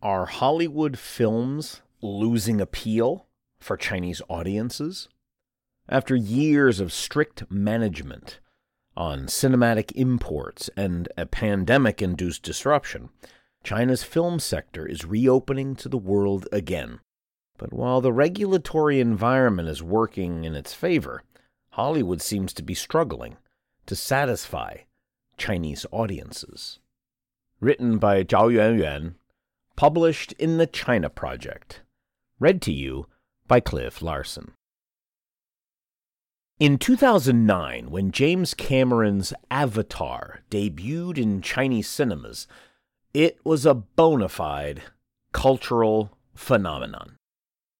Are Hollywood films losing appeal for Chinese audiences? After years of strict management on cinematic imports and a pandemic induced disruption, China's film sector is reopening to the world again. But while the regulatory environment is working in its favor, Hollywood seems to be struggling to satisfy Chinese audiences. Written by Zhao Yuanyuan, published in the China Project. Read to you by Cliff Larsen. In 2009, when James Cameron's Avatar debuted in Chinese cinemas, it was a bona fide cultural phenomenon.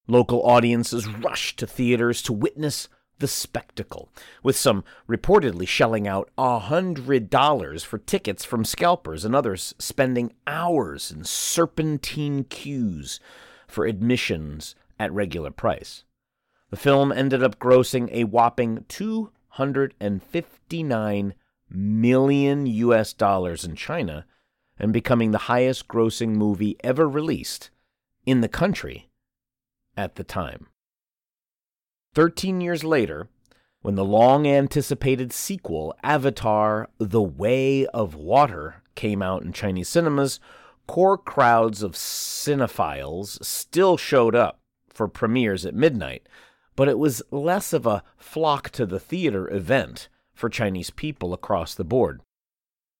Local audiences rushed to theaters to witness the spectacle, with some reportedly shelling out a hundred dollars for tickets from scalpers and others spending hours in serpentine queues for admissions at regular price. The film ended up grossing a whopping 259 million US dollars in China and becoming the highest grossing movie ever released in the country at the time. Thirteen years later, when the long anticipated sequel, Avatar The Way of Water, came out in Chinese cinemas, core crowds of cinephiles still showed up for premieres at midnight, but it was less of a flock to the theater event for Chinese people across the board.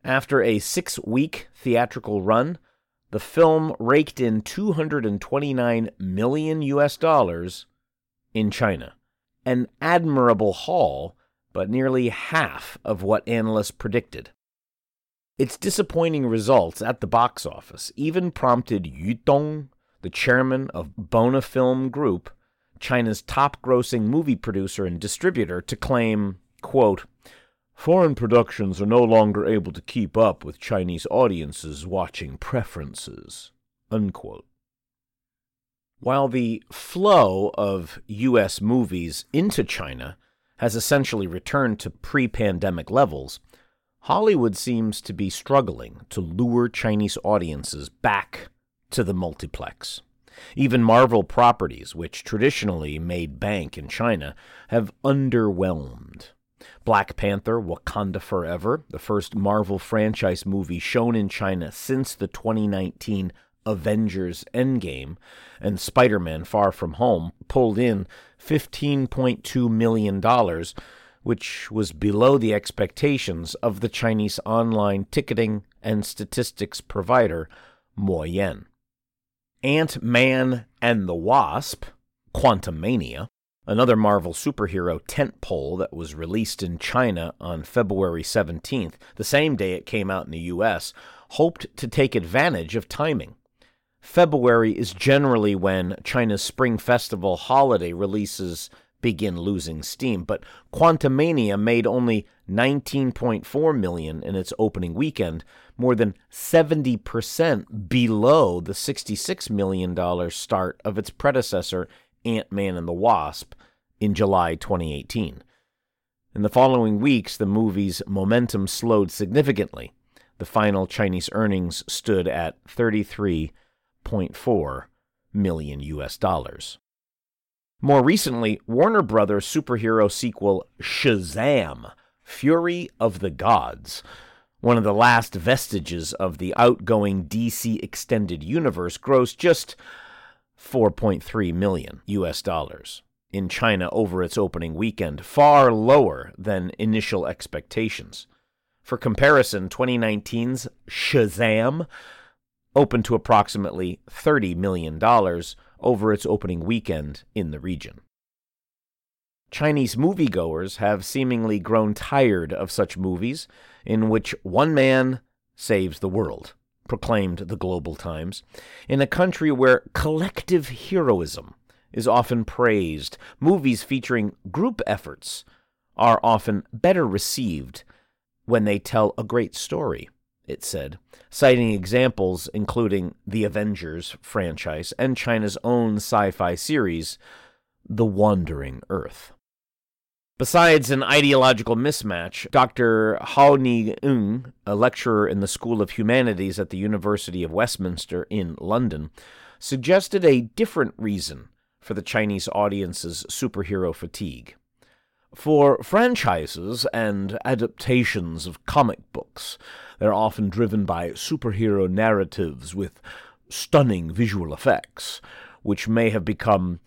After a six week theatrical run, the film raked in 229 million US dollars in China an admirable haul, but nearly half of what analysts predicted. Its disappointing results at the box office even prompted Yu Dong, the chairman of Bona Film Group, China's top grossing movie producer and distributor, to claim, quote, Foreign productions are no longer able to keep up with Chinese audiences' watching preferences. Unquote. While the flow of U.S. movies into China has essentially returned to pre pandemic levels, Hollywood seems to be struggling to lure Chinese audiences back to the multiplex. Even Marvel properties, which traditionally made bank in China, have underwhelmed. Black Panther Wakanda Forever, the first Marvel franchise movie shown in China since the 2019 Avengers Endgame and Spider Man Far From Home pulled in $15.2 million, which was below the expectations of the Chinese online ticketing and statistics provider Maoyan. Ant Man and the Wasp, Quantumania, another Marvel superhero tentpole that was released in China on February 17th, the same day it came out in the US, hoped to take advantage of timing. February is generally when China's Spring Festival holiday releases begin losing steam, but Quantumania made only 19.4 million in its opening weekend, more than 70% below the 66 million dollar start of its predecessor Ant-Man and the Wasp in July 2018. In the following weeks, the movie's momentum slowed significantly. The final Chinese earnings stood at 33 1.4 million US dollars. More recently, Warner Brothers superhero sequel Shazam! Fury of the Gods, one of the last vestiges of the outgoing DC extended universe, grossed just 4.3 million US dollars in China over its opening weekend, far lower than initial expectations. For comparison, 2019's Shazam opened to approximately $30 million over its opening weekend in the region. Chinese moviegoers have seemingly grown tired of such movies in which one man saves the world. proclaimed the Global Times. In a country where collective heroism is often praised, movies featuring group efforts are often better received when they tell a great story, it said, citing examples including the Avengers franchise and China's own sci fi series, The Wandering Earth. Besides an ideological mismatch, Dr. Hao Ni a lecturer in the School of Humanities at the University of Westminster in London, suggested a different reason for the Chinese audience's superhero fatigue. For franchises and adaptations of comic books, they're often driven by superhero narratives with stunning visual effects, which may have become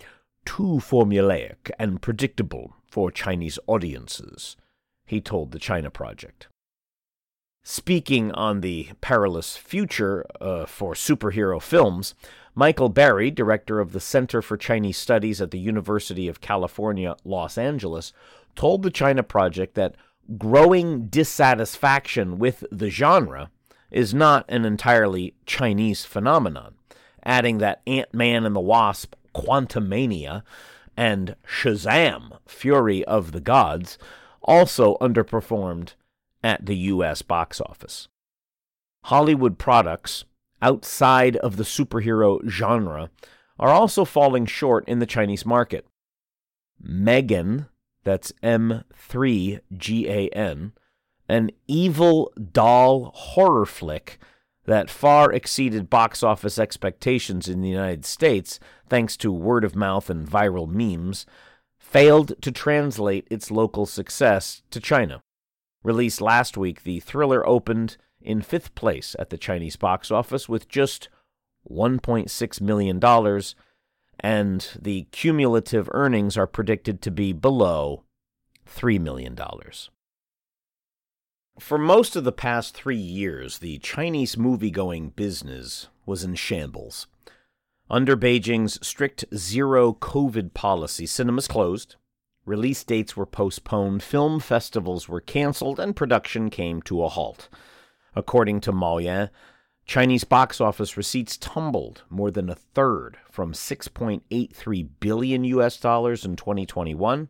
too formulaic and predictable for Chinese audiences, he told the China Project. Speaking on the perilous future uh, for superhero films, Michael Berry, director of the Center for Chinese Studies at the University of California, Los Angeles, told the China Project that growing dissatisfaction with the genre is not an entirely Chinese phenomenon, adding that Ant Man and the Wasp Quantumania and Shazam, Fury of the Gods, also underperformed at the U.S. box office. Hollywood products outside of the superhero genre are also falling short in the Chinese market. Megan, that's M3GAN, an evil doll horror flick that far exceeded box office expectations in the United States thanks to word of mouth and viral memes, failed to translate its local success to China. Released last week, the thriller opened in fifth place at the Chinese box office with just $1.6 million, and the cumulative earnings are predicted to be below $3 million. For most of the past three years, the Chinese movie-going business was in shambles. Under Beijing's strict zero COVID policy, cinemas closed, release dates were postponed, film festivals were canceled, and production came to a halt. According to Maoyan, Chinese box office receipts tumbled more than a third from 6.83 billion US dollars in 2021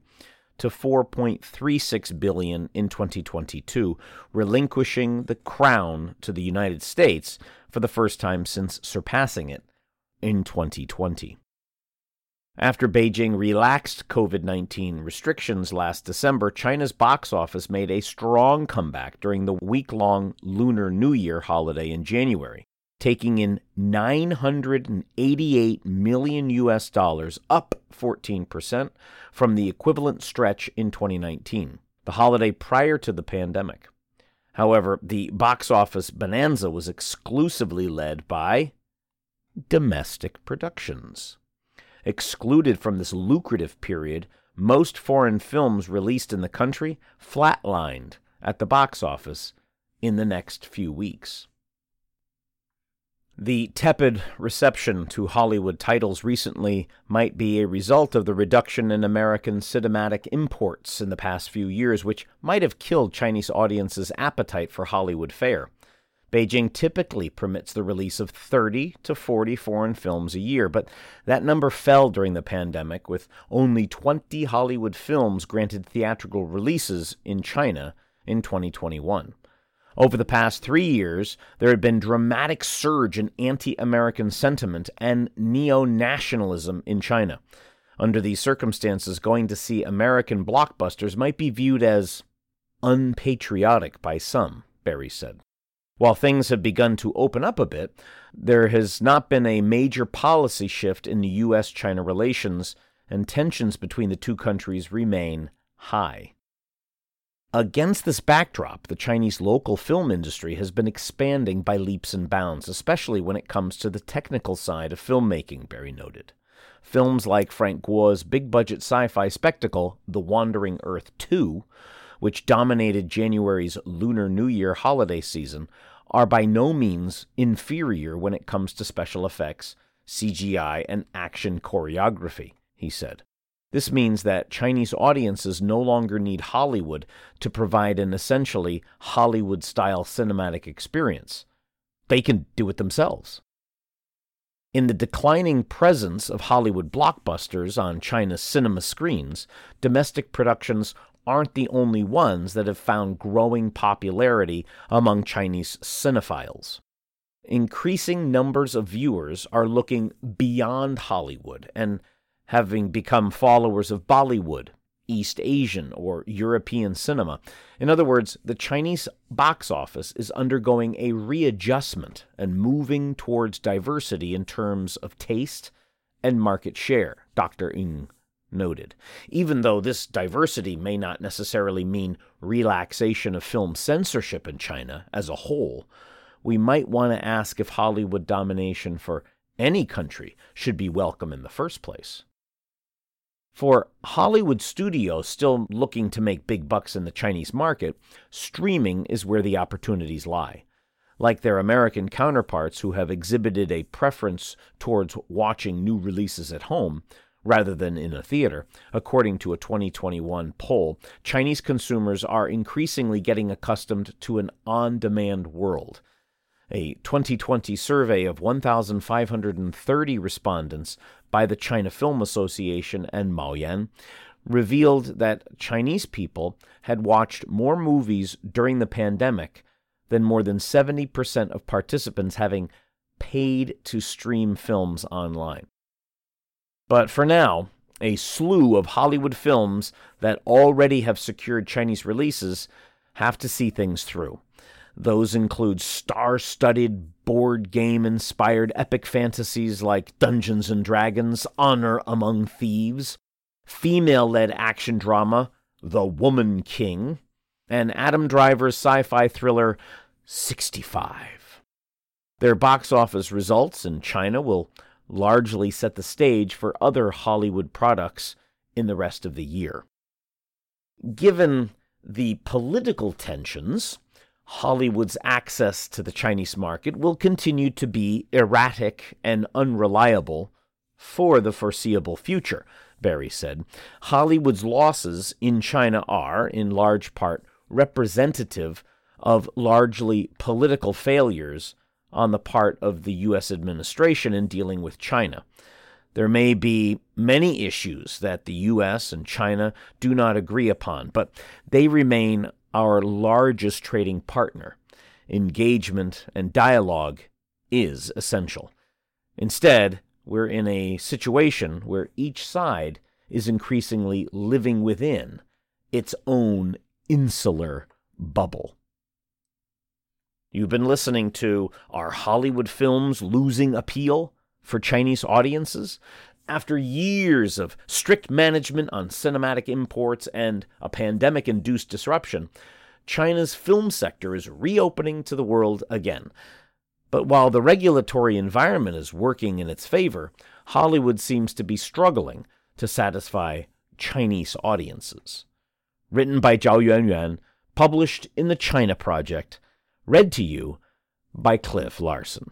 to 4.36 billion in 2022, relinquishing the crown to the United States for the first time since surpassing it in 2020. After Beijing relaxed COVID 19 restrictions last December, China's box office made a strong comeback during the week long Lunar New Year holiday in January taking in 988 million US dollars, up 14% from the equivalent stretch in 2019, the holiday prior to the pandemic. However, the box office bonanza was exclusively led by domestic productions. Excluded from this lucrative period, most foreign films released in the country flatlined at the box office in the next few weeks. The tepid reception to Hollywood titles recently might be a result of the reduction in American cinematic imports in the past few years, which might have killed Chinese audiences' appetite for Hollywood fare. Beijing typically permits the release of 30 to 40 foreign films a year, but that number fell during the pandemic, with only 20 Hollywood films granted theatrical releases in China in 2021. Over the past three years, there had been dramatic surge in anti-American sentiment and neo-nationalism in China. Under these circumstances, going to see American blockbusters might be viewed as unpatriotic by some, Berry said. While things have begun to open up a bit, there has not been a major policy shift in the U.S. China relations, and tensions between the two countries remain high. Against this backdrop, the Chinese local film industry has been expanding by leaps and bounds, especially when it comes to the technical side of filmmaking, Berry noted. Films like Frank Guo's big budget sci fi spectacle, The Wandering Earth 2, which dominated January's Lunar New Year holiday season, are by no means inferior when it comes to special effects, CGI, and action choreography, he said. This means that Chinese audiences no longer need Hollywood to provide an essentially Hollywood style cinematic experience. they can do it themselves. In the declining presence of Hollywood blockbusters on China's cinema screens, domestic productions aren't the only ones that have found growing popularity among Chinese cinephiles. Increasing numbers of viewers are looking beyond Hollywood and having become followers of Bollywood, East Asian, or European cinema. In other words, the Chinese box office is undergoing a readjustment and moving towards diversity in terms of taste and market share, Dr. Ng noted. Even though this diversity may not necessarily mean relaxation of film censorship in China as a whole, we might want to ask if Hollywood domination for any country should be welcome in the first place. For Hollywood studios still looking to make big bucks in the Chinese market, streaming is where the opportunities lie. Like their American counterparts who have exhibited a preference towards watching new releases at home rather than in a theater, according to a 2021 poll, Chinese consumers are increasingly getting accustomed to an on demand world. A 2020 survey of 1,530 respondents by the China Film Association and Maoyan revealed that Chinese people had watched more movies during the pandemic than more than 70% of participants having paid to stream films online. But for now, a slew of Hollywood films that already have secured Chinese releases have to see things through. Those include star studded board game inspired epic fantasies like Dungeons and Dragons Honor Among Thieves, female led action drama The Woman King, and Adam Driver's sci fi thriller 65. Their box office results in China will largely set the stage for other Hollywood products in the rest of the year. Given the political tensions, Hollywood's access to the Chinese market will continue to be erratic and unreliable for the foreseeable future, Berry said. Hollywood's losses in China are, in large part, representative of largely political failures on the part of the U.S. administration in dealing with China. There may be many issues that the U.S. and China do not agree upon, but they remain our largest trading partner. Engagement and dialogue is essential. Instead, we're in a situation where each side is increasingly living within its own insular bubble. You've been listening to Are Hollywood Films Losing Appeal for Chinese Audiences? After years of strict management on cinematic imports and a pandemic induced disruption, China's film sector is reopening to the world again. But while the regulatory environment is working in its favor, Hollywood seems to be struggling to satisfy Chinese audiences. Written by Zhao Yuanyuan, published in the China Project, read to you by Cliff Larsen.